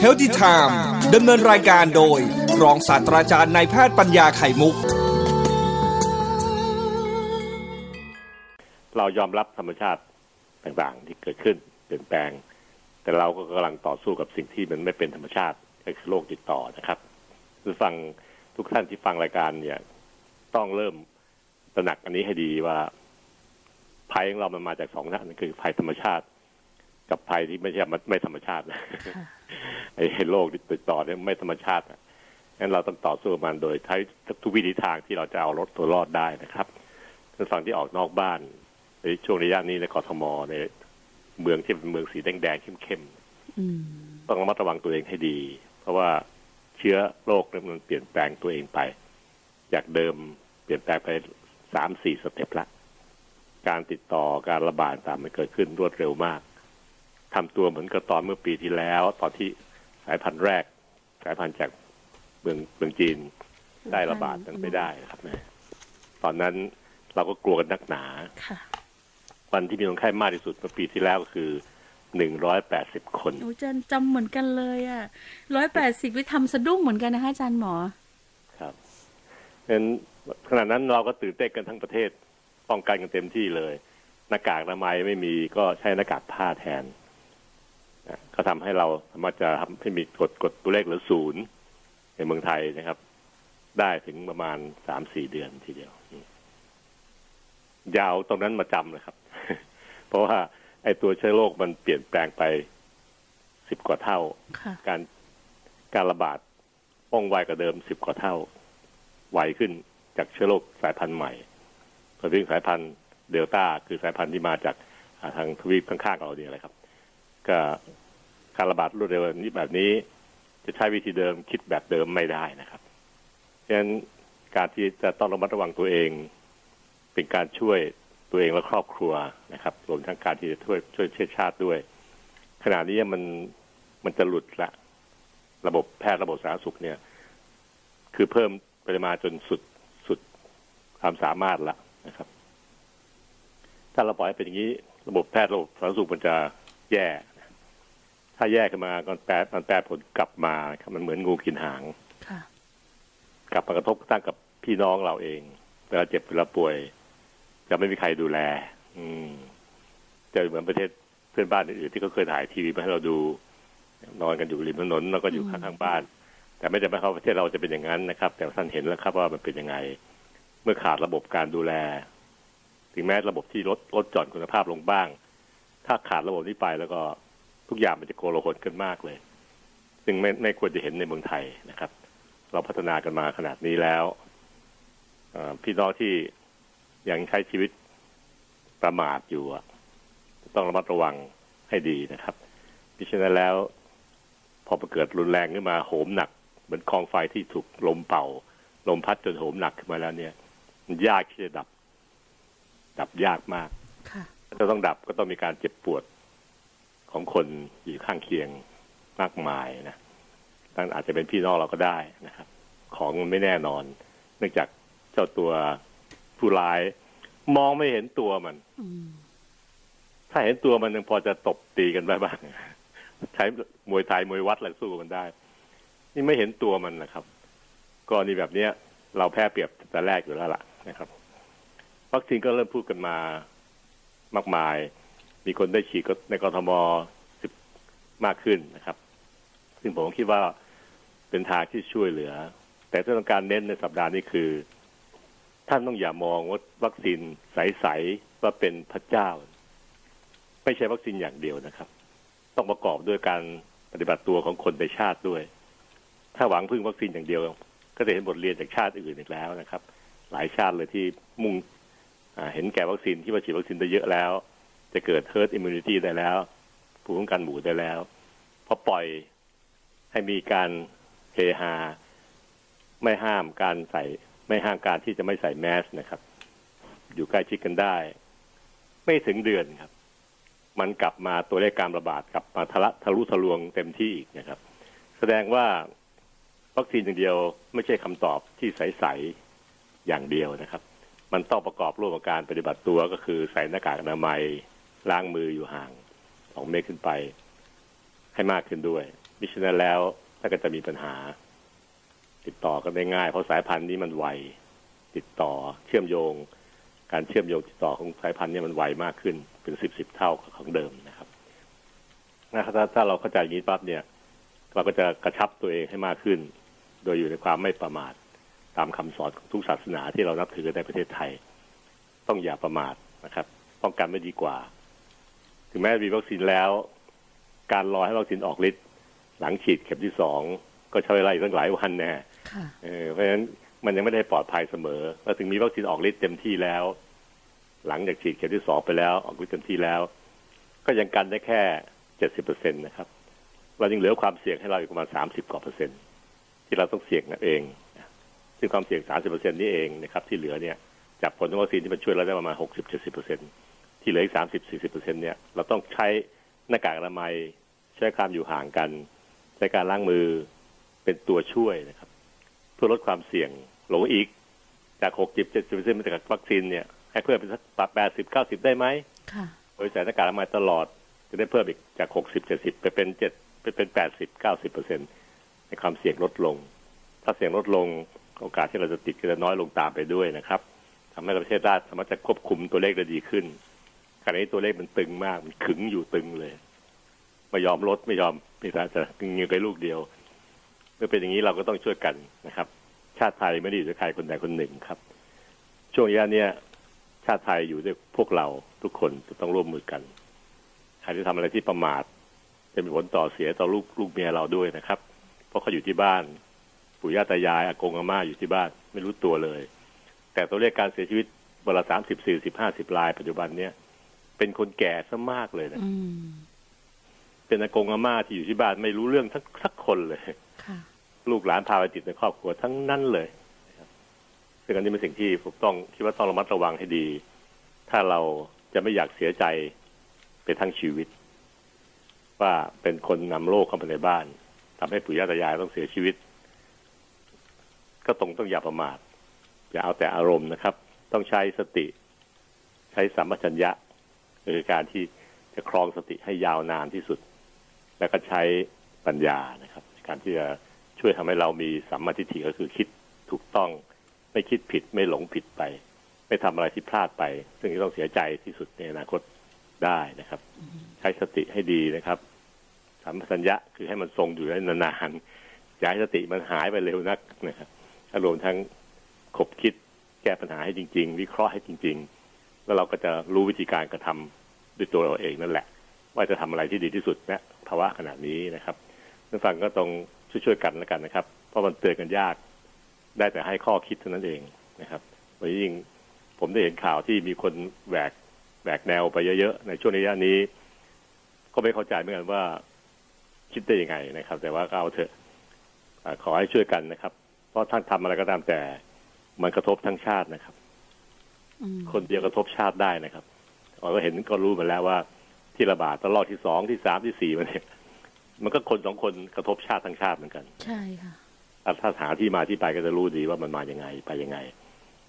เฮลติไทม์ดำเนินรายการโดย รองศาสตราจารย์นายแพทย์ปัญญาไข่มุก เรายอมรับธรรมชาติต่างๆ ที่เกิดขึ้นเปลี่ยนแปลง แต่เราก็กำลังต่อสู้กับสิ่งที่มันไม่เป็นธรรมชาติก็คือโรคติดต่อนะครับคือฟังทุกท่านที่ฟังรายการเนี่ย ต้องเริ่มตระหนักอันนี้ให้ดีว่าภัยของเรามันมาจากสองด้านคือภัยธรรมชาติ กับภัยที่ไม่ใช่ไม่ธรรมชาติไอ้โรคติดต่อเนี่ยไม่ธรรมชาติงั้นเราต้องต่อสู้มันโดยใช้ทุกวิธีทางที่เราจะเอารถตัวรอดได้นะครับท่านฟังที่ออกนอกบ้านในช่วงระยะนี้ในกรทมในเมืองที่เป็นเมืองสีแดงๆเข้มๆต้องระมัดระวังตัวเองให้ดี เพราะว่าเชื้อโรคมันเปลี่ยนแปลงตัวเองไป จากเดิมเปลี่ยนแปลงไปสามสี่สเต็ปละ การติดต่อการระบาดตามมันเกิดขึ้นรวดเร็วมาก ทำตัวเหมือนกับตอนเมื่อปีที่แล้ว ตอนที่สายพันธุ์แรก สายพันธุ์จากเมืองเมืองจีนได้ระบาดนั้นไม่ได้ครับแม่ตอนนั้นเราก็กลัวกันนักหนาวันที่มีคนไข้มากที่สุดเมื่อปีที่แล้วก็คือหนึ่งร้อยแปดสิบคนโอ้จันจำเหมือนกันเลยอะร้อยแปดสิบไปทำสะดุ้งเหมือนกันนะคะอาจารย์หมอ ครับเพราะนั้นขณะนั้นเราก็ตื่นเต้นกันทั้งประเทศป้องกันกันเต็มที่เลย หน้ากากอนามัยไม่มีก็ใช้หน้ากากผ้าแทน ก็ทำให้เราสามารถจะทำให้มีกดกดตัวเลขเหลือศูนย์ในเมืองไทยนะครับ ได้ถึงประมาณสามสี่เดือนทีเดียวยาวตรงนั้นมาจำเลยครับ เพราะว่าไอ้ตัวเชื้อโรคมันเปลี่ยนแปลงไปสิบกว่าเท่า การการระบาดป้องไวกว่าเดิมสิบกว่าเท่า ไวขึ้นจากเชื้อโรคสายพันธุ์ใหม่พอถึงสายพันธุ์เดลต้าคือสายพันธุ์ที่มาจากทางทวีปข้างๆเราเนี่ยอะไรครับ ก็การระบาดรวดเร็วนี้แบบนี้ จะใช้วิธีเดิมคิดแบบเดิมไม่ได้นะครับฉะนั้นการที่จะต้องระมัดระวังตัวเอง เป็นการช่วยตัวเองและครอบครัวนะครับรวมทั้งการที่จะช่วยช่วยเชื้อชาติด้วย ขณะนี้มันมันจะหลุดละ ระบบแพทย์ระบบสาธารณสุขเนี่ย คือเพิ่มปริมาณจนสุดสุดความสามารถละนะครับ ถ้าเราปล่อยเป็นอย่างนี้ ระบบแพทย์ระบบสาธารณสุขมันจะแย่ ถ้าแย่ขึ้นมาก็แปรมันแปรผลกลับมาครับมันเหมือนงูกินหางกลับมากระทบตั้งกับพี่น้องเราเองเวลาเจ็บเวลาป่วย จะไม่มีใครดูแล อืมจะเหมือนประเทศเพื่อนบ้านอื่นๆที่เขาเคยถ่ายทีวีมาให้เราดู นอนกันอยู่ริมถนนแล้วก็อยู่ข้างๆบ้าน แต่ไม่จำเป็นว่าประเทศเราจะเป็นอย่างนั้นนะครับ แต่ท่านเห็นแล้วครับว่ามันเป็นยังไง เมื่อขาดระบบการดูแล ถึงแม้ระบบที่ลดลดจอดคุณภาพลงบ้าง ถ้าขาดระบบนี้ไปแล้วก็ ทุกอย่างมันจะโกลาหลกันมากเลย ซึ่งไม่ไม่ควรจะเห็นในเมืองไทยนะครับ เราพัฒนากันมาขนาดนี้แล้วพี่น้องที่ยังใช้ชีวิตประมาทอยู่ต้องระมัดระวังให้ดีนะครับพิฉะนั้นแล้ว พอเกิดรุนแรงขึ้นมาโหมหนัก เหมือนกองไฟที่ถูกลมเป่า ลมพัดจนโหมหนักขึ้นมาแล้วเนี่ยมันยากที่จะดับ ดับยากมากถ้าต้องดับก็ต้องมีการเจ็บปวด ของคนอยู่ข้างเคียงมากมายนะตั้งอาจจะเป็นพี่น้องเราก็ได้นะครับ ของมันไม่แน่นอน เนื่องจากเจ้าตัวผู้ร้าย มองไม่เห็นตัวมันถ้าเห็นตัวมันยังพอจะตบตีกันได้บ้างใช้มวยไทยมวยวัดอะไรสู้มันได้ นี่ไม่เห็นตัวมันนะครับกรณีแบบเนี้ย เราแพ้เปรียบแต่แรกอยู่แล้วล่ะนะครับวัคซีนก็เริ่มพูดกันมามากมาย มีคนได้ฉีดในกรทมสิบมากขึ้นนะครับ ซึ่งผมคิดว่าเป็นทางที่ช่วยเหลือ แต่ที่ต้องการเน้นในสัปดาห์นี้คือ ท่านต้องอย่ามองว่าวัคซีนใสๆว่าเป็นพระเจ้า ไม่ใช่วัคซีนอย่างเดียวนะครับ ต้องประกอบด้วยการปฏิบัติตัวของคนในชาติด้วย ถ้าหวังพึ่งวัคซีนอย่างเดียว ก็จะเห็นบทเรียนจากชาติอื่นอีกแล้วนะครับ หลายชาติเลยที่มุ่งเห็นแก่วัคซีนที่ว่าฉีดวัคซีนไปเยอะแล้ว จะเกิด herd immunity ได้แล้ว ภูมิคุ้มกันหมู่ได้แล้ว พอปล่อยให้มีการเฮฮาไม่ห้ามการใส่ ไม่ห้ามการที่จะไม่ใส่แมสนะครับ อยู่ใกล้ชิดกันได้ ไม่ถึงเดือนครับ มันกลับมาตัวเลขการระบาดกลับมาทะละทะลุทะลวงเต็มที่อีกนะครับ แสดงว่าวัคซีนอย่างเดียวไม่ใช่คำตอบที่ใสๆอย่างเดียวนะครับ มันต้องประกอบร่วมกับการปฏิบัติตัวก็คือใส่หน้ากากอนามัย ล้างมืออยู่ห่างสองเมตรขึ้นไป ให้มากขึ้นด้วยมิฉะนั้นแล้วถ้าก็จะมีปัญหา ติดต่อกันได้ง่าย เพราะสายพันธุ์นี้มันไวติดต่อเชื่อมโยง การเชื่อมโยงติดต่อของสายพันธุ์นี้มันไวมากขึ้นเป็นสิบสิบเท่าของเดิมนะครับนะครับถ้าถ้าเราเข้าใจอย่างนี้ปั๊บเนี่ย เราก็จะกระชับตัวเองให้มากขึ้น โดยอยู่ในความไม่ประมาทตามคำสอนของทุกศาสนาที่เรานับถือในประเทศไทย ต้องอย่าประมาทนะครับ ป้องกันไม่ดีกว่า ถึงแม้มีวัคซีนแล้ว การรอให้วัคซีนออกฤทธิ์หลังฉีดเข็มที่สองก็ใช้เวลาอีกตั้งหลายวันแน่ค่ะเออเพราะฉะนั้นมันยังไม่ได้ปลอดภัยเสมอแล้วถึงมีวัคซีนออกฤทธิ์เต็มที่แล้ว หลังจากฉีดเข็มที่สองไปแล้วออกฤทธิ์เต็มที่แล้ว ก็ยังกันได้แค่เจ็ดสิบเปอร์เซ็นตนะครับ เรายังเหลือความเสี่ยงให้เราอีกประมาณสามสิบกว่าเปอร์เซ็นต์ที่เราต้องเสี่ยงนั่นเองนะซึ่งความเสี่ยงสามสิบเปอร์เซ็นต์นี้เองนะครับที่เหลือเนี่ยจากผลของวัคซีนที่มันช่วยเราได้ประมาณหกสิบเจ็ดสิบเปอร์เซ็นต์ ที่เหลืออีกสามสิบสี่สิบเปอร์เซ็นต์เนี่ยเราต้องใช้หน้ากากอนามัย ใช้ความอยู่ห่างกัน ใช้การล้างมือเป็นตัวช่วยนะครับ เพื่อลดความเสี่ยงหลงอีก จากหกสิบเจ็ดสิบเปอร์เซ็นต์มาจากวัคซีนเนี่ยให้เพิ่มเป็นสักแปดสิบเก้าสิบได้ไหมค่ะโดยใส่หน้ากากอนามัยตลอดจะได้เพิ่มอีกจากหกสิบเจ็ดสิบไปเป็นเจ็ดไปเป็นแปดสิบเก้าสิบเปอร์เซ็นต์ในความเสี่ยงลดลง ถ้าเสี่ยงลดลงโอกาสที่เราจะติดก็จะน้อยลงตามไปด้วยนะครับทำให้ประเทศชาติสามารถจะควบคุมตัวเลขได้ดีขึ้น ขณะนี้ตัวเลขมันตึงมาก มันขึงอยู่ตึงเลยไม่ยอมลดไม่ยอมมีแต่จะเงียไปลูกเดียว เมื่อเป็นอย่างนี้เราก็ต้องช่วยกันนะครับ ชาติไทยไม่ได้อยู่ด้วยใครคนใดคนหนึ่งครับ ช่วงระยะเนี้ยชาติไทยอยู่ด้วยพวกเราทุกคนจะต้องร่วมมือกันใครที่ทำอะไรที่ประมาทจะมีผลต่อเสียต่อลูกลูกเมียเราด้วยนะครับ เพราะเขาอยู่ที่บ้านปู่ย่าตายายอากงอาม่าอยู่ที่บ้าน ไม่รู้ตัวเลย แต่ตัวเลขการเสียชีวิตเวละสามสิบสี่สิบห้าสิบรายปัจจุบันเนี้ย เป็นคนแก่ซะมากเลยนะอืมเป็นอากงอาม่าที่อยู่ที่บ้านไม่รู้เรื่องทั้งสักคนเลยค่ะลูกหลานพาไปติดในครอบครัวทั้งนั้นเลยนะครับซึ่งอันนี้เป็นสิ่งที่ผมต้องคิดว่าต้องระมัดระวังให้ดี ถ้าเราจะไม่อยากเสียใจไปทั้งชีวิต ว่าเป็นคนนำโรคเข้ามาในบ้านทำให้ปู่ย่าตายายต้องเสียชีวิต ก็ต้องต้องอย่าประมาทอย่าเอาแต่อารมณ์นะครับ ต้องใช้สติ ใช้สัมปชัญญะ คือการที่จะครองสติให้ยาวนานที่สุด แล้วก็ใช้ปัญญานะครับ การที่จะช่วยทำให้เรามีสัมมาทิฏฐิก็คือคิดถูกต้อง ไม่คิดผิดไม่หลงผิดไป ไม่ทำอะไรที่พลาดไป ซึ่งจะต้องเสียใจที่สุดในอนาคตได้นะครับ ใช้สติให้ดีนะครับสัมปัญญะคือให้มันทรงอยู่ได้นานๆอย่าให้สติมันหายไปเร็วนักนะครับรวมทั้งขบคิดแก้ปัญหาให้จริง ๆ วิเคราะห์ให้จริง ๆ แล้วเราก็จะรู้วิธีการกระทำด้วยตัวเราเองนั่นแหละ ว่าจะทำอะไรที่ดีที่สุดนะภาวะขนาดนี้นะครับท่านฟังก็ต้องช่วยๆกันแล้วกันนะครับ เพราะมันเตือนกันยาก ได้แต่ให้ข้อคิดเท่านั้นเองนะครับวันนี้ยิ่งผมได้เห็นข่าวที่มีคนแหวกแหวกแนวไปเยอะๆในช่วงระยะนี้ ก็ไม่เข้าใจเหมือนกันว่าคิดได้ยังไงนะครับ แต่ว่าก็เอาเถอะขอให้ช่วยกันนะครับ เพราะท่านทำอะไรก็ตามแต่ มันกระทบทั้งชาตินะครับ คนเดียวกระทบชาติได้นะครับเราก็เห็นก็รู้มาแล้วว่าที่ระบาดตลอดที่สองที่สามที่สี่มันเนี่ยมันก็คนสองคนกระทบชาติทั้งชาติเหมือนกัน ใช่ค่ะอะถ้าหาที่มาที่ไปก็จะรู้ดีว่ามันมาอย่างไงไปยังไง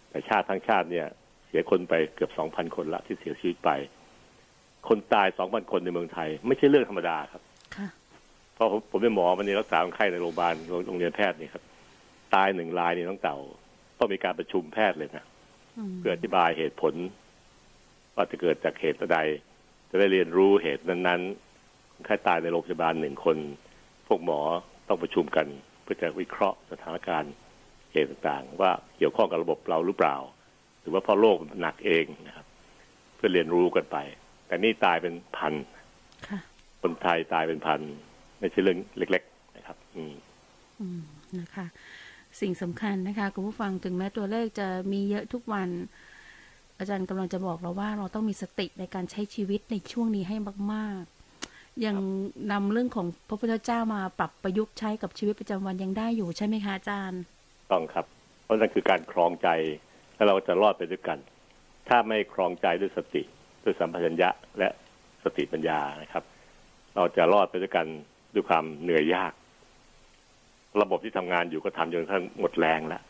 แต่ชาติทั้งชาติเนี่ย เสียคนไปเกือบสองพันคนละที่เสียชีวิตไป คนตายสองพันคนในเมืองไทย ไม่ใช่เรื่องธรรมดาครับค่ะเพราะผมผมเป็นหมอมันนี่รักษาคนไข้ในโรงพยาบาลโรงเรียนแพทย์นี่ครับ ตายหนึ่งรายนี่ต้องเต่าต้องมีการประชุมแพทย์เลยนะอืม เพื่ออธิบายเหตุผล ว่าจะเกิดจากเหตุใด จะได้เรียนรู้เหตุนั้นๆคนไข้ตายในโรงพยาบาลหนึ่งคน พวกหมอต้องประชุมกันเพื่อจะวิเคราะห์สถานการณ์เหตุต่างๆ ว่าเกี่ยวข้องกับระบบเราหรือเปล่า หรือว่าเพราะโรคมันหนักเองนะครับ เพื่อเรียนรู้กันไป แต่นี่ตายเป็นพันค่ะคนไทยตายเป็นพันไม่ใช่เรื่องเล็ก ๆ นะครับ อืมอืมนะคะ สิ่งสำคัญนะคะคุณผู้ฟังถึงแม้ตัวเลขจะมีเยอะทุกวัน อาจารย์กำลังจะบอกเราว่าเราต้องมีสติในการใช้ชีวิตในช่วงนี้ให้มากๆ ยังนำเรื่องของพระพุทธเจ้ามาปรับประยุกต์ใช้กับชีวิตประจำวันยังได้อยู่ใช่ไหมคะอาจารย์ ต้องครับ เพราะนั่นคือการครองใจแล้วเราจะรอดไปด้วยกัน ถ้าไม่ครองใจด้วยสติด้วยสัมปชัญญะและสติปัญญานะครับ เราจะรอดไปด้วยกันด้วยความเหนื่อยยาก ระบบที่ทำงานอยู่ก็ทำจนทั่งหมดแรงแล้ว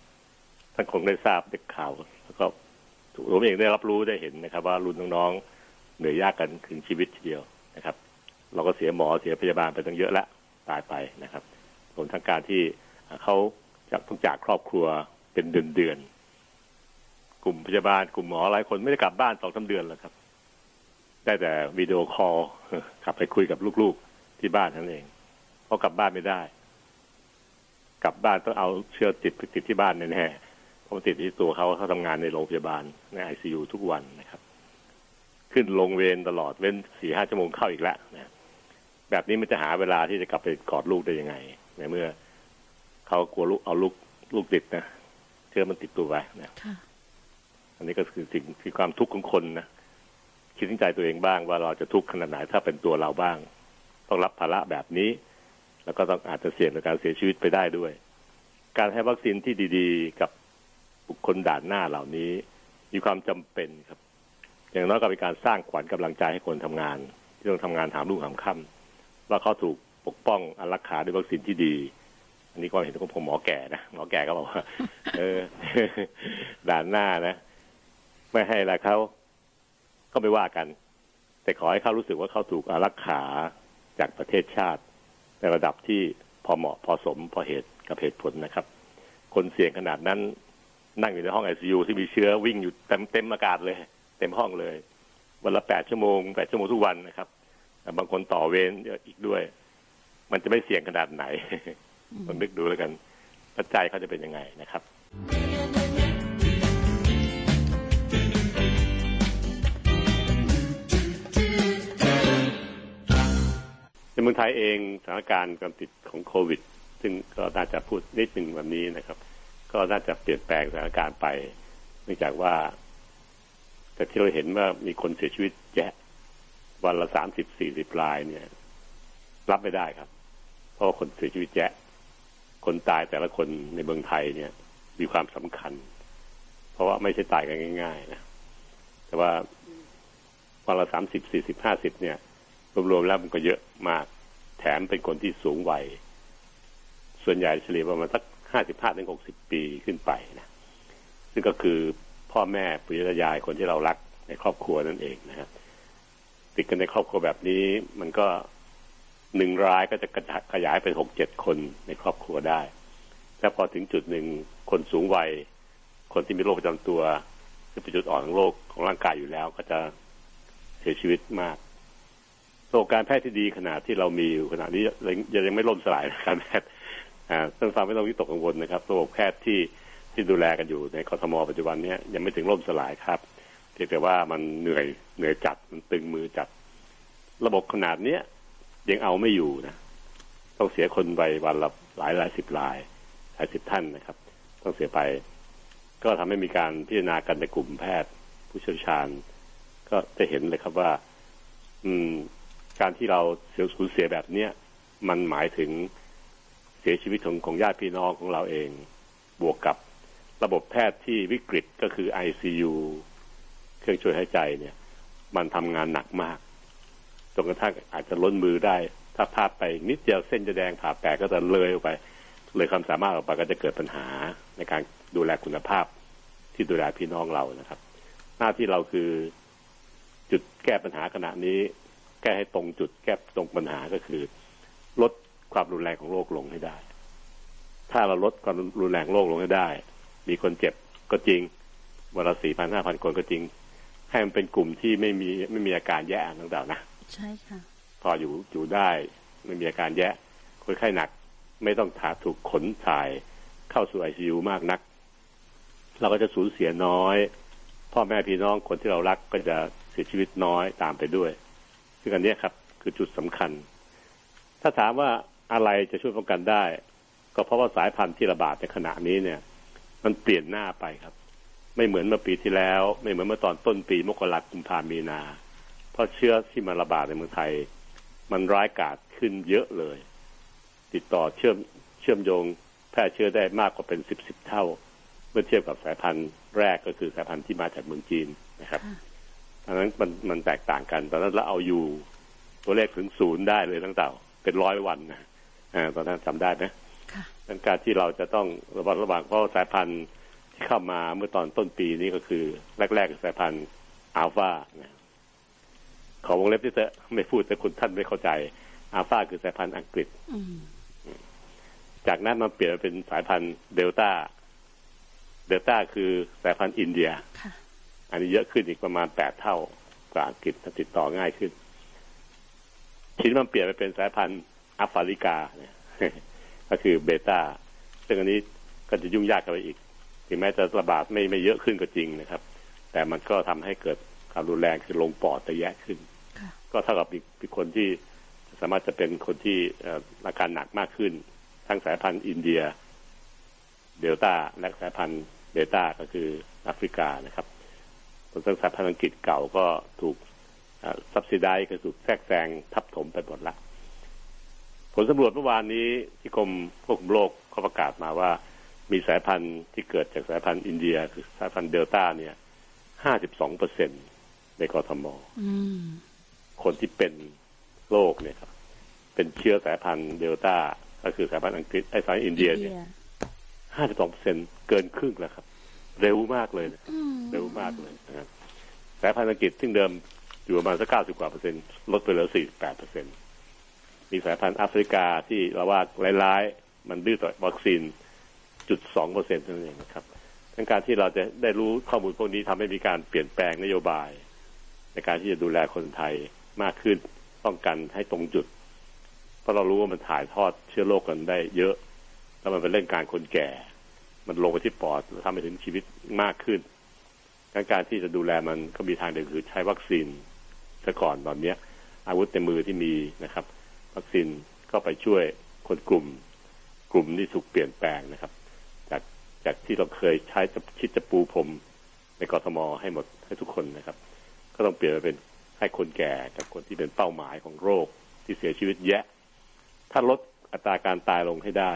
ท่านคงได้ทราบได้ข่าว แล้วก็ผมเองได้รับรู้ได้เห็นนะครับ ว่ารุ่นน้องๆเหนื่อยยากกันถึงชีวิตทีเดียวนะครับ เราก็เสียหมอเสียพยาบาลไปตั้งเยอะแล้วตายไปนะครับรวมทั้งการที่เขาจากต้องจากครอบครัวเป็นเดือนเดือนกลุ่มพยาบาลกลุ่มหมอหลายคนไม่ได้กลับบ้านสองสาเดือนแล้วครับได้แต่วิดีโอคอลขับไปคุยกับลูกๆที่บ้านนั่นเองเพราะกลับบ้านไม่ได้ กลับบ้านต้องเอาเชื้อติดติดที่บ้านแน่ๆเพราะติดที่ตัวเขาเขาทำงานในโรงพยาบาลในไอซียูทุกวันนะครับ ขึ้นลงเวรตลอดเว้นสี่ห้าชั่วโมงเข้าอีกแล้วนะแบบนี้มันจะหาเวลาที่จะกลับไปกอดลูกได้ยังไง ในเมื่อเขากลัวลูกเอาลูกลูกติดนะเชื้อมันติดตัวไว้นะค่ะอันนี้ก็คือสิ่งที่ความทุกข์ของคนนะคิดถึงใจตัวเองบ้างว่าเราจะทุกข์ขนาดไหนถ้าเป็นตัวเราบ้าง ต้องรับภาระแบบนี้ แล้วก็ต้องอาจจะเสี่ยงต่อการเสียชีวิตไปได้ด้วย การให้วัคซีนที่ดี ๆ กับบุคคลด่านหน้าเหล่านี้ มีความจำเป็นครับ อย่างน้อยก็เป็นการสร้างขวัญกำลังใจให้คนทำงาน ที่ต้องทำงานหามรุ่งหามค่ำว่าเขาถูกปกป้องอารักขาด้วยวัคซีนที่ดี อันนี้ก็เห็นของผมหมอแก่นะหมอแก่ก็บอกว่าเออ ด่านหน้านะ ไม่ให้ละเขาก็ไม่ว่ากัน แต่ขอให้เขารู้สึกว่าเขาถูกอารักขาจากประเทศชาติ ในระดับที่พอเหมาะพอสมพอเหตุกับเหตุผลนะครับ คนเสี่ยงขนาดนั้นนั่งอยู่ในห้องไอซียูที่มีเชื้อวิ่งอยู่เต็มเต็มอากาศเลย เต็มห้องเลย วันละแปดชั่วโมงแปดชั่วโมงทุกวันนะครับแต่บางคนต่อเวรอีกด้วย มันจะไม่เสี่ยงขนาดไหนลองนึกดูแล้วกันปัจจัยเขาจะเป็นยังไงนะครับ เมืองไทยเองสถานการณ์การติดของโควิด ซึ่งก็น่าจะพูดนิดหนึ่งวันนี้นะครับ ก็น่าจะเปลี่ยนแปลงสถานการณ์ไป เนื่องจากว่า แต่ที่เราเห็นว่ามีคนเสียชีวิตแยะวันละสามสิบสี่สิบรายเนี่ย รับไม่ได้ครับ เพราะคนเสียชีวิตแยะ คนตายแต่ละคนในเมืองไทยเนี่ย มีความสำคัญ เพราะว่าไม่ใช่ตายกันง่าย ๆ นะ แต่ว่าวันละสามสิบสี่สิบห้าสิบเนี่ยรวมๆแล้วมันก็เยอะมาก แถมเป็นคนที่สูงวัย ส่วนใหญ่เฉลี่ยประมาณสักห้าสิบห้าถึงหกสิบปีขึ้นไปนะซึ่งก็คือพ่อแม่ปุยยายคนที่เรารักในครอบครัวนั่นเองนะครับติดกันในครอบครัวแบบนี้มันก็หนึ่งรายก็จะกระขยายเป็นหกเจ็ดคนในครอบครัวได้ ถ้าพอถึงจุดหนึ่งคนสูงวัย คนที่มีโรคประจำตัวที่เป็นจุดอ่อนของโรคของร่างกายอยู่แล้ว ก็จะเสียชีวิตมาก ระบบการแพทย์ที่ดีขนาดที่เรามีอยู่ขนาดนี้ยังยังไม่ล่มสลายการแพทย์อ่าท่านฟังไม่ต้องวิตกกังวลนะครับระบบแพทย์ที่ที่ดูแลกันอยู่ในกทมปัจจุบันนี้ยังไม่ถึงล่มสลายครับเพียงแต่ว่ามันเหนื่อยเหนื่อยจัดมันตึงมือจัด ระบบขนาดเนี้ยยังเอาไม่อยู่นะต้องเสียคนไปวันละหลายหลายสิบรายหลายสิบท่านนะครับ ต้องเสียไป ก็ทำให้มีการพิจารณากันในกลุ่มแพทย์ ผู้เชี่ยวชาญ ก็จะเห็นเลยครับว่า อืม การที่เราเสียสูญเสียแบบเนี้ยมันหมายถึงเสียชีวิตของของญาติพี่น้องของเราเอง บวกกับระบบแพทย์ที่วิกฤตก็คือ ICU เครื่องช่วยหายใจเนี่ย มันทำงานหนักมากจนกระทั่งอาจจะล้นมือได้ ถ้าพลาดไปนิดเดียวเส้นจะแดงผ่าแตกก็จะเลยออกไป เลยความสามารถออกไปก็จะเกิดปัญหาในการดูแลคุณภาพที่ดูแลพี่น้องเรานะครับ หน้าที่เราคือจุดแก้ปัญหาขณะนี้ แก้ให้ตรงจุดแก้ตรงปัญหาก็คือ ลดความรุนแรงของโรคลงให้ได้ ถ้าเราลดความรุนแรงโรคลงให้ได้ มีคนเจ็บก็จริงวันละสี่พันห้าพันคนก็จริง ให้มันเป็นกลุ่มที่ไม่มีไม่มีอาการแย่ต่างๆนะใช่ค่ะ พออยู่อยู่ได้ไม่มีอาการแย่คนไข้หนักไม่ต้องถาถูกขนถ่ายเข้าสู่ไอซียูมากนัก เราก็จะสูญเสียน้อย พ่อแม่พี่น้องคนที่เรารักก็จะเสียชีวิตน้อยตามไปด้วย ซึ่งอันนี้ครับ คือจุดสำคัญ ถ้าถามว่าอะไรจะช่วยป้องกันได้ ก็เพราะว่าสายพันธุ์ที่ระบาดในขณะนี้เนี่ย มันเปลี่ยนหน้าไปครับ ไม่เหมือนเมื่อปีที่แล้ว ไม่เหมือนเมื่อตอนต้นปีมกราคมกุมภามีนา เพราะเชื้อที่มาระบาดในเมืองไทย มันร้ายกาจขึ้นเยอะเลย ติดต่อเชื่อมเชื่อมโยงแพร่เชื้อได้มากกว่าเป็นสิบสิบเท่า เมื่อเทียบกับสายพันธุ์แรกก็คือสายพันธุ์ที่มาจากเมืองจีนนะครับ ดังนั้นมันมันแตกต่างกันตอนนั้นเราเอาอยู่ตัวเลขถึงศูนย์ได้เลยตั้งแต่เป็นร้อยวันนะอ่าตอนนั้นจำได้ไหมค่ะดังการที่เราจะต้องระวัดระวังเพราะสายพันธุ์ที่เข้ามาเมื่อตอนต้นปีนี้ก็คือ แรกๆคือสายพันธุ์อัลฟานะขอวงเล็บที่เถอะไม่พูดแต่คุณท่านไม่เข้าใจอัลฟาคือสายพันธุ์อังกฤษอืมจากนั้นมาเปลี่ยนเป็นสายพันธุ์เดลต้า เดลต้าคือสายพันธุ์อินเดียค่ะ อันนี้เยอะขึ้นอีกประมาณแปดเท่ากว่าอังกฤษถ้าติดต่อง่ายขึ้นทีนี้มันเปลี่ยนไปเป็นสายพันธุ์แอฟริกาเนี่ยก็คือเบต้าซึ่งอันนี้ก็จะยุ่งยากกันไปอีก ถึงแม้จะระบาดไม่ไม่เยอะขึ้นก็จริงนะครับ แต่มันก็ทำให้เกิดความรุนแรงคือลงปอดแต่แยะขึ้นค่ะก็เท่ากับอีกคนที่สามารถจะเป็นคนที่เอ่ออาการหนักมากขึ้น ทั้งสายพันธุ์อินเดีย เดลต้าและสายพันธุ์เบต้าก็คือแอฟริกานะครับ ส่วนสายพันธุ์อังกฤษเก่าก็ถูกซับซิได้ก็ถูกแทรกแซงทับถมไปหมดละผลสำรวจเมื่อวานนี้ที่กรมควบคุมโรคเขาประกาศมาว่า มีสายพันธุ์ที่เกิดจากสายพันธุ์อินเดีย คือสายพันธุ์เดลต้าเนี่ยห้าสิบสองเปอร์เซ็นในกรทมอืมคนที่เป็นโรคเนี่ยครับ เป็นเชื้อสายพันธุ์เดลต้าก็คือสายพันธุ์อังกฤษไอ้สายพันธุ์อินเดียเนี่ยห้าสิบสองเปอร์เซ็นเกินครึ่งแล้วครับ เร็วมากเลยนะอืมเร็วมากเลยนะครับสายพันธุ์อังกฤษซึ่งเดิมอยู่ประมาณสักเก้าสิบกว่าเปอร์เซ็นต์ลดไปเหลือสี่สิบแปดเปอร์เซ็นมีสายพันธุ์แอฟริกาที่เราว่าร้ายๆมันดื้อต่อวัคซีนจุดสองเปอร์เซ็นต์นั่นเองนะครับดังการที่เราจะได้รู้ข้อมูลพวกนี้ทำให้มีการเปลี่ยนแปลงนโยบาย ในการที่จะดูแลคนไทยมากขึ้นป้องกันให้ตรงจุด เพราะเรารู้ว่ามันถ่ายทอดเชื้อโรคกันได้เยอะ แล้วมันเป็นเรื่องการคนแก่ มันลงไปที่ปอดทำให้ถึงชีวิตมากขึ้นการการที่จะดูแลมันก็มีทางเดียวคือใช้วัคซีนซะก่อนตอนเนี้ยอาวุธในมือที่มีนะครับ วัคซีนก็ไปช่วยคนกลุ่ม กลุ่มที่ถูกเปลี่ยนแปลงนะครับ จากจากที่เราเคยใช้จะคิดจะปูพรมในกรทมให้หมดให้ทุกคนนะครับ ก็ต้องเปลี่ยนมาเป็นให้คนแก่กับคนที่เป็นเป้าหมายของโรคที่เสียชีวิตแยะ ถ้าลดอัตราการตายลงให้ได้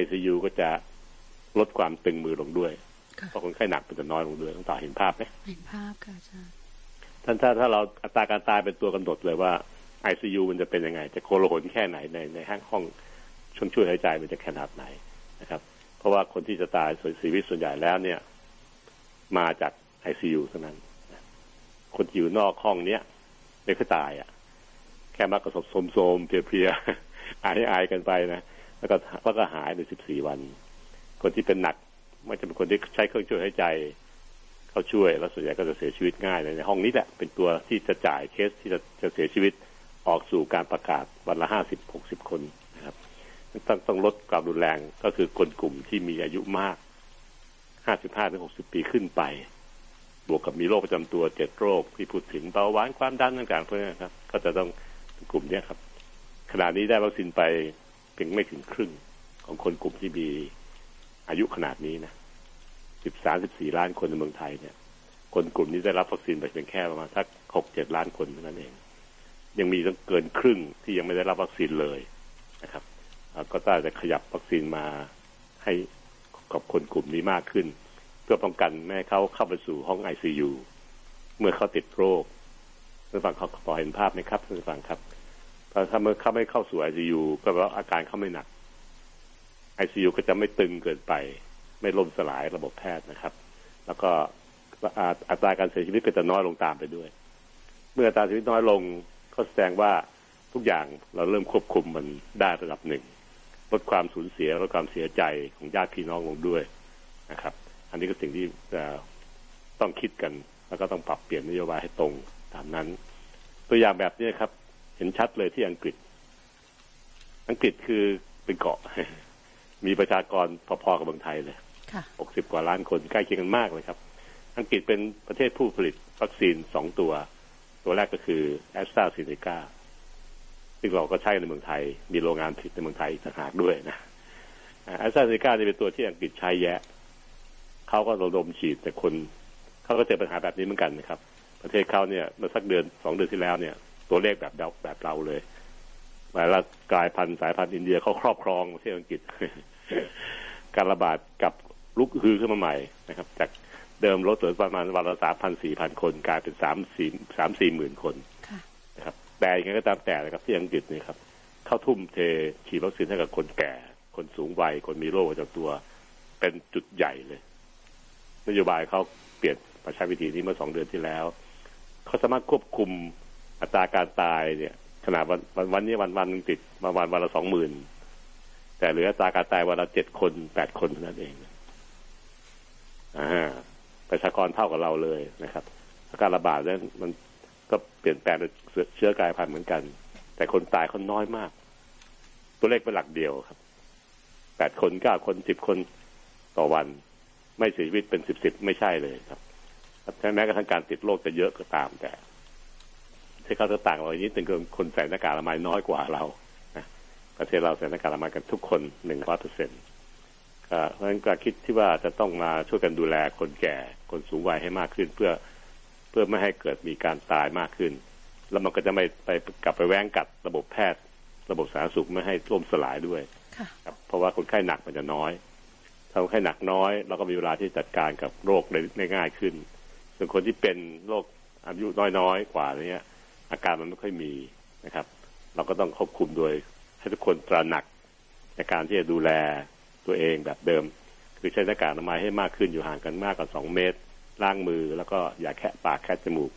ICU ก็จะ ลดความตึงมือลงด้วยค่ะเพราะคนไข้หนักมันจะน้อยลงด้วยต้องตาเห็นภาพไหมเห็นภาพค่ะอาจารย์ท่านถ้าถ้าเราอัตราการตายเป็นตัวกำหนดเลยว่า ICU มันจะเป็นยังไง จะโกลาหลแค่ไหนในในห้างห้องช่วงช่วยหายใจมันจะขนาดไหนนะครับ เพราะว่าคนที่จะตายส่วนชีวิตส่วนใหญ่แล้วเนี่ย มาจาก ICU เท่านั้น คนที่อยู่นอกห้องเนี้ยไม่ค่อยตายอะ แค่มักกระสบโสมๆเพลียๆอายอายๆกันไปนะแล้วก็แล้วก็หายในสิบสี่วัน คนที่เป็นหนักไม่จะเป็นคนที่ใช้เครื่องช่วยหายใจเขาช่วย แล้วส่วนใหญ่ก็จะเสียชีวิตง่ายเลยในห้องนี้แหละเป็นตัวที่จะจ่ายเคสที่จะจะเสียชีวิตออกสู่การประกาศวันละห้าสิบหกสิบคนนะครับต้องต้องลดความรุนแรงก็คือคนกลุ่มที่มีอายุมากห้าสิบห้าถึงหกสิบปีขึ้นไป บวกกับมีโรคประจำตัวเจ็ดโรคที่พูดถึงเบาหวานความดันต่างๆพวกนี้นะครับ ก็จะต้องกลุ่มเนี้ครับขณะนี้ได้วัคซีนไปเพียงไม่ถึงครึ่งของคนกลุ่มที่มี อายุขนาดนี้นะสิบสามสิบสี่ล้านคนในเมืองไทยเนี่ย คนกลุ่มนี้ได้รับวัคซีนไปเพียงแค่ประมาณสักหกเจ็ดล้านคนเท่านั้นเอง ยังมีตั้งเกินครึ่งที่ยังไม่ได้รับวัคซีนเลยนะครับก็ต้าจะขยับวัคซีนมาให้กับคนกลุ่มนี้มากขึ้น เพื่อป้องกันไม่ให้เขาเข้าไปสู่ห้องไอซียูเมื่อเขาติดโรคท่านฟังเขาพอเห็นภาพไหมครับท่านฟังครับถ้าเมื่อเขาไม่เข้าสู่ไอซียูก็แปลว่าอาการเขาไม่หนัก ไอซียูก็จะไม่ตึงเกินไป ไม่ล่มสลายระบบแพทย์นะครับ แล้วก็อัตราการเสียชีวิตก็จะน้อยลงตามไปด้วย เมื่ออัตราเสียชีวิตน้อยลงก็แสดงว่าทุกอย่างเราเริ่มควบคุมมันได้ระดับหนึ่งลดความสูญเสียลดความเสียใจของญาติพี่น้องลงด้วยนะครับ อันนี้ก็สิ่งที่จะต้องคิดกัน แล้วก็ต้องปรับเปลี่ยนนโยบายให้ตรงตามนั้น ตัวอย่างแบบนี้ครับ เห็นชัดเลยที่อังกฤษ อังกฤษคือเป็นเกาะ มีประชากรพอๆกับเมืองไทยเลยค่ะหกสิบกว่าล้านคนใกล้เคียงกันมากเลยครับ อังกฤษเป็นประเทศผู้ผลิตวัคซีนสองตัว ตัวแรกก็คือแอสตราเซเนกาซึ่งเราก็ใช้ในเมืองไทย มีโรงงานผลิตในเมืองไทยอีกต่างหากด้วยนะแอสตราเซเนกานี่เป็นตัวที่อังกฤษใช้แยะ เขาก็ระดมฉีดแต่คน เขาก็เจอปัญหาแบบนี้เหมือนกันนะครับ ประเทศเขาเนี่ยเมื่อสักเดือนสองเดือนที่แล้วเนี่ย ตัวเลขแบบเดาแบบเราเลยหมายว่ากลายพันธุ์สายพันธุ์อินเดียเขาครอบครองประเทศอังกฤษ การระบาดกับลุกฮือขึ้นมาใหม่นะครับ จากเดิมลดเหลือประมาณวันละสามพันสี่พันคน กลายเป็นสามสี่สามสี่หมื่นคนค่ะนะครับแต่ยังไงก็ตามแต่นะครับ ที่อังกฤษเนี่ยครับ เข้าทุ่มเทฉีดวัคซีนให้กับคนแก่ คนสูงวัยคนมีโรคประจำตัว เป็นจุดใหญ่เลย นโยบายเขาเปลี่ยนมาใช้วิธีนี้เมื่อสองเดือนที่แล้วเขาสามารถควบคุมอัตราการตายเนี่ยขนาดวันวันวันนี้วันวันหนึงติดมาวันวันละสองหมื่น แต่เหลืออัตราการตายวันละเจ็ดคนแปดคนเท่านั้นเองอ่าประชากรเท่ากับเราเลยนะครับอาการระบาดนั้นมันก็เปลี่ยนแปลงเชื้อกลายพันธุ์เหมือนกัน แต่คนตายคนน้อยมาก ตัวเลขเป็นหลักเดียวครับแปดคนเก้าคนสิบคนต่อวัน ไม่เสียชีวิตเป็นสิบสิบไม่ใช่เลยครับแม้กระทั่งการติดโรคจะเยอะก็ตามแต่ที่เขาจะต่างเราอย่างนี้ถึงคนใส่หน้ากากอนามัยน้อยกว่าเรา ประเทศเราใส่หน้ากากอนามัยกันทุกคนหนึ่งร้อยเปอร์เซ็นต์เพราะฉะนั้นก็คิดที่ว่าจะต้องมาช่วยกันดูแลคนแก่คนสูงวัยให้มากขึ้น เพื่อเพื่อไม่ให้เกิดมีการตายมากขึ้น แล้วมันก็จะไม่ไปกลับไปแว้งกัดระบบแพทย์ ระบบสาธารณสุขไม่ให้ล่มสลายด้วยค่ะครับเพราะว่าคนไข้หนักมันจะน้อยถ้าคนไข้หนักน้อยเราก็มีเวลาที่จัดการกับโรคได้ง่ายขึ้น ส่วนคนที่เป็นโรคอายุน้อยๆกว่าเนี้ยอาการมันไม่ค่อยมีนะครับ เราก็ต้องควบคุมโดย ให้ทุกคนตระหนักในการที่จะดูแลตัวเองแบบเดิม คือใช้หน้ากากอนามัยให้มากขึ้นอยู่ห่างกันมากกว่าสองเมตร ล้างมือแล้วก็อย่าแคะปากแคะจมูก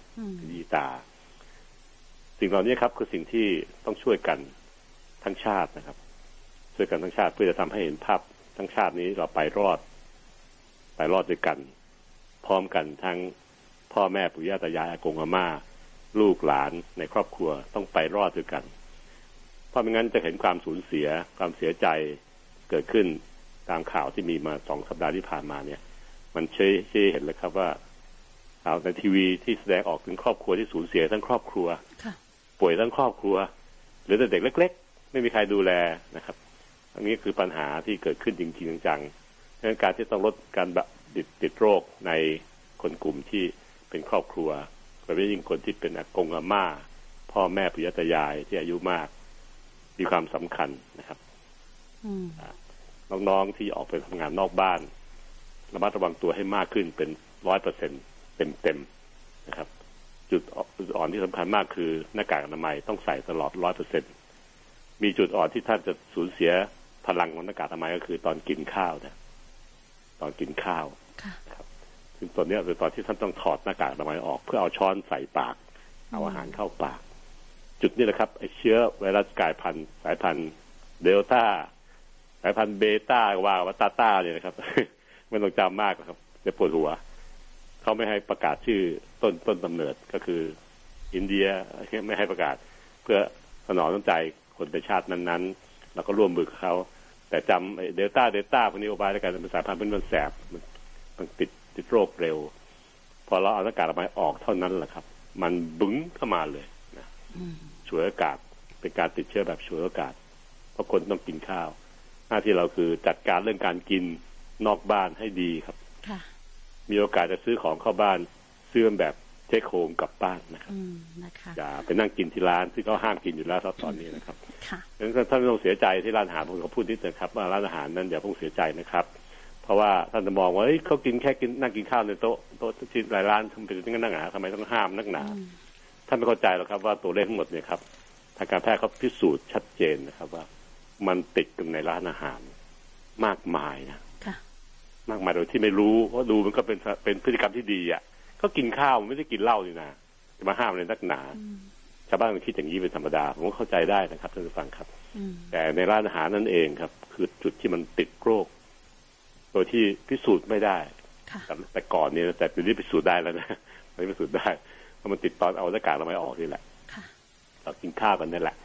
ยีตา สิ่งเหล่านี้ครับ คือสิ่งที่ต้องช่วยกันทั้งชาตินะครับ ช่วยกันทั้งชาติเพื่อจะทำให้เห็นภาพทั้งชาตินี้เราไปรอด ไปรอดด้วยกัน พร้อมกันทั้งพ่อแม่ปู่ย่าตายายอากงอาม่า ลูกหลานในครอบครัวต้องไปรอดด้วยกัน ราะไม่งั้นจะเห็นความสูญเสียความเสียใจเกิดขึ้นตามข่าวที่มีมาสองสัปดาห์ที่ผ่านมาเนี่ย มันชี้ชี้เห็นเลยครับว่าข่าวในทีวีที่แสดงออกถึงครอบครัวที่สูญเสียทั้งครอบครัวค่ะป่วยทั้งครอบครัว หรือแต่เด็กเล็ก ๆ ไม่มีใครดูแลนะครับ อันนี้คือปัญหาที่เกิดขึ้นจริงๆจังๆดังนั้นการที่ต้องลดการติดติดโรคในคนกลุ่มที่เป็นครอบครัวโดยเฉพาะยิ่งคนที่เป็นอากงอาม่า พ่อแม่ปุยตายายที่อายุมาก มีความสำคัญนะครับอืมน้องๆที่ออกไปทำงานนอกบ้านระมัดระวังตัวให้มากขึ้นเป็นร้อยเปอร์เซ็นเต็มๆนะครับ จุดอ่อนที่สำคัญมากคือหน้ากากอนามัยต้องใส่ตลอดร้อยเปอร์เซ็นมีจุดอ่อนที่ท่านจะสูญเสียพลังของหน้ากากอนามัยก็คือตอนกินข้าวนะตอนกินข้าวค่ะซึ่งตอนนี้คือตอนที่ท่านต้องถอดหน้ากากอนามัยออก เพื่อเอาช้อนใส่ปาก เอาอาหารเข้าปาก จุดนี้แหละครับไอเชื้อไวรัสกลายพันธุ์สายพันธุ์เดลต้าสายพันธุ์เบต้าว่าวัตาต้าเนี่ยนะครับไม่ต้องจำมากครับจะปวดหัว เขาไม่ให้ประกาศชื่อต้นต้นกำเนิดก็คือ อินเดียไม่ให้ประกาศ เพื่อสนองน้ำใจคนในชาตินั้นๆ แล้วก็ร่วมมือกับเขา แต่จำเดลต้าเดลต้าพวกนี้เอาไว้แล้วกันเป็นสายพันธุ์เป็นมันแสบมันมันติดติดโรคเร็ว พอเราเอาหน้ากากอนามัยออกเท่านั้นแหละครับ มันบึ้งเข้ามาเลย ฉวยโอกาสเป็นการติดเชื้อแบบฉวยโอกาส เพราะคนต้องกินข้าว หน้าที่เราคือจัดการเรื่องการกินนอกบ้านให้ดีครับค่ะมีโอกาสจะซื้อของเข้าบ้านซื้อแบบเทคโฮมกลับบ้านนะครับอืมนะคะอย่าไปนั่งกินที่ร้านที่เขาห้ามกินอยู่แล้วตอนนี้นะครับค่ะดังนั้นท่านไม่ต้องเสียใจที่ร้านอาหารผมก็พูดนิดนึงครับว่าร้านอาหารนั้นอย่าเพิ่งเสียใจนะครับ เพราะว่าท่านจะมองว่าเฮ้ยเขากินแค่กินนั่งกินข้าวในโต๊ะโต๊ะที่หลายร้านทำไมถึงนั่งหนาทำไมต้องห้ามนักหนาอืม ท่านไม่เข้าใจหรอกครับว่าตัวเลขทั้งหมดเนี่ยครับทางการแพทย์เขาพิสูจน์ชัดเจนนะครับว่ามันติดกันในร้านอาหารมากมายนะค่ะมากมายโดยที่ไม่รู้เพราะดูมันก็เป็นเป็นพฤติกรรมที่ดีอะ ก็กินข้าวมันไม่ได้กินเหล้านี่นะจะมาห้ามเลยนักหนาอืมชาวบ้านมันคิดอย่างนี้เป็นธรรมดา ผมก็เข้าใจได้นะครับท่านผู้ฟังครับอืมแต่ในร้านอาหารนั่นเองครับ คือจุดที่มันติดโรค โดยที่พิสูจน์ไม่ได้ค่ะแต่แต่ก่อนเนี่ยแต่ปีนี้พิสูจน์ได้แล้วนะตอนนี้พิสูจน์ได้ เพราะมันติดตอนเอาหน้ากากอนามัยออกนี่แหละค่ะเรากินข้าวกันนั่นแหละ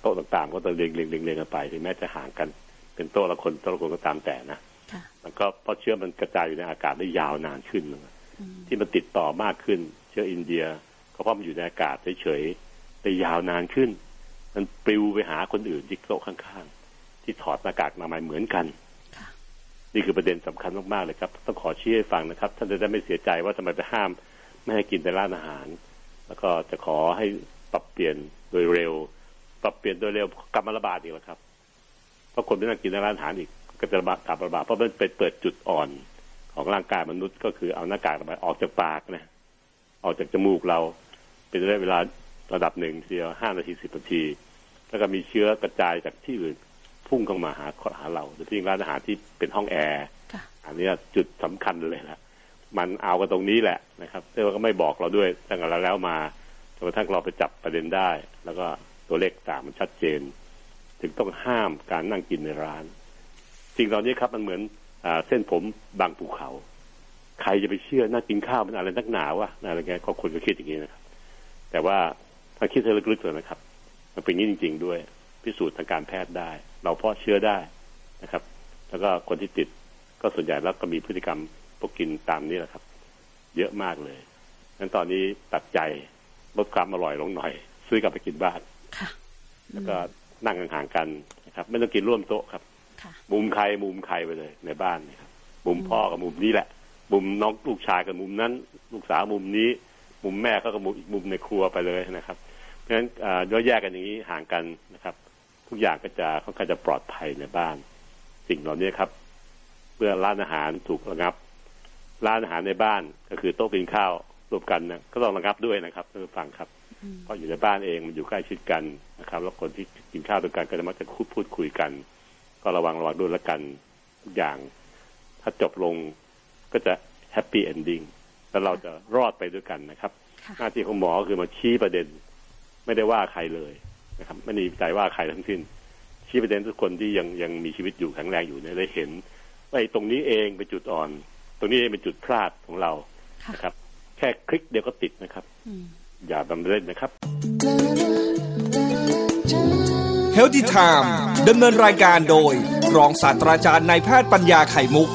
โต๊ะต่างๆ ก็ต้องเรียงเรียงเรียงเรียงกันไปถึงแม้จะห่างกัน เป็นโต๊ะละคนโต๊ะละคนก็ตามแต่นะค่ะมันก็เพราะเชื้อมันกระจายอยู่ในอากาศได้ยาวนานขึ้นอืมที่มันติดต่อมากขึ้น เชื้ออินเดียก็เพราะมันอยู่ในอากาศเฉยๆได้ยาวนานขึ้น มันปลิวไปหาคนอื่นที่โต๊ะข้างๆ ที่ถอดหน้ากากอนามัยเหมือนกันค่ะนี่คือประเด็นสำคัญมากๆเลยครับ ต้องขอชี้ให้ฟังนะครับ ท่านจะได้ไม่เสียใจว่าทำไมไปห้าม ไม่ให้กินในร้านอาหาร แล้วก็จะขอให้ปรับเปลี่ยนโดยเร็ว ปรับเปลี่ยนโดยเร็วกลับมาระบาดอีกแล้วครับเพราะคนไม่นั่งกินในร้านอาหารอีกก็จะระบาดกลับมาระบาดเพราะมันเป็นเปิดจุดอ่อนของร่างกายมนุษย์ก็คือเอาหน้ากากอนามัยออกจากปากนะออกจากจมูกเราเป็นระยะเวลาระดับหนึ่งทีเดียวห้านาทีสิบนาที แล้วก็มีเชื้อกระจายจากที่อื่นพุ่งเข้ามาหาหาเราโดยเฉพาะร้านอาหารที่เป็นห้องแอร์ค่ะอันเนี้ยจุดสำคัญเลยละ มันเอากันตรงนี้แหละนะครับแต่ว่าก็ไม่บอกเราด้วยตั้งแต่แล้วมาจนกระทั่งเราไปจับประเด็นได้ แล้วก็ตัวเลขต่างมันชัดเจน ถึงต้องห้ามการนั่งกินในร้านสิ่งเหล่านี้ครับมันเหมือนอเส้นผมบางภูเขา ใครจะไปเชื่อนั่งกินข้าวมันอะไรนักหนาวะอะไรเงี้ยก็คนก็คิดอย่างนี้นะครับ แต่ว่าถ้าคิดให้ลึกๆเลยนะครับ มันเป็นงี้จริง ๆ ด้วย พิสูจน์ทางการแพทย์ได้ เราเพาะเชื้อได้นะครับ แล้วก็คนที่ติดก็ส่วนใหญ่แล้วก็มีพฤติกรรม กกินตามนี้แหละครับ เยอะมากเลยงั้นตอนนี้ตัดใจลดความอร่อยลงหน่อย ซื้อกลับไปกินบ้านค่ะแล้วก็นั่งห่างๆกันนะครับ ไม่ต้องกินร่วมโต๊ะครับค่ะมุมใครมุมใครไปเลย ในบ้านนะครับ มุมพ่อกับมุมนี้แหละ มุมน้องลูกชายกับมุมนั้น ลูกสาวมุมนี้ มุมแม่ก็กับมุมอีกมุมในครัวไปเลยนะครับ เพราะฉะนั้นย่อแยกกันอย่างนี้ห่างกันนะครับ ทุกอย่างก็จะค่อนข้างจะปลอดภัยในบ้าน สิ่งเหล่านี้ครับ เมื่อร้านอาหารถูกระงับ ร้านอาหารในบ้านก็คือโต๊ะกินข้าวรวมกันนะก็ต้องระงับด้วยนะครับท่านผู้ฟังครับเพราะอยู่ในบ้านเองมันอยู่ใกล้ชิดกันนะครับ แล้วคนที่กินข้าวด้วยกันก็จะมักจะพูดพูดคุยกัน ก็ระวังระวังด้วยละกันทุกอย่าง ถ้าจบลงก็จะแฮปปี้เอนดิ้งแล้วเราจะรอดไปด้วยกันนะครับค่ะหน้าที่ของหมอคือมาชี้ประเด็น ไม่ได้ว่าใครเลยนะครับ ไม่ได้ใจว่าใครทั้งสิ้น ชี้ประเด็นทุกคนที่ยังยังมีชีวิตอยู่แข็งแรงอยู่เนี่ยได้เห็นว่าไอ้ตรงนี้เองเป็นจุดอ่อน ตรงนี้เองเป็นจุดพลาดของเราค่ะนะครับ แค่คลิกเดียวก็ติดนะครับอืมอย่าบำเล่นนะครับเฮลติไทม์ดำเนินรายการโดย รองศาสตราจารย์นายแพทย์ปัญญาไข่มุก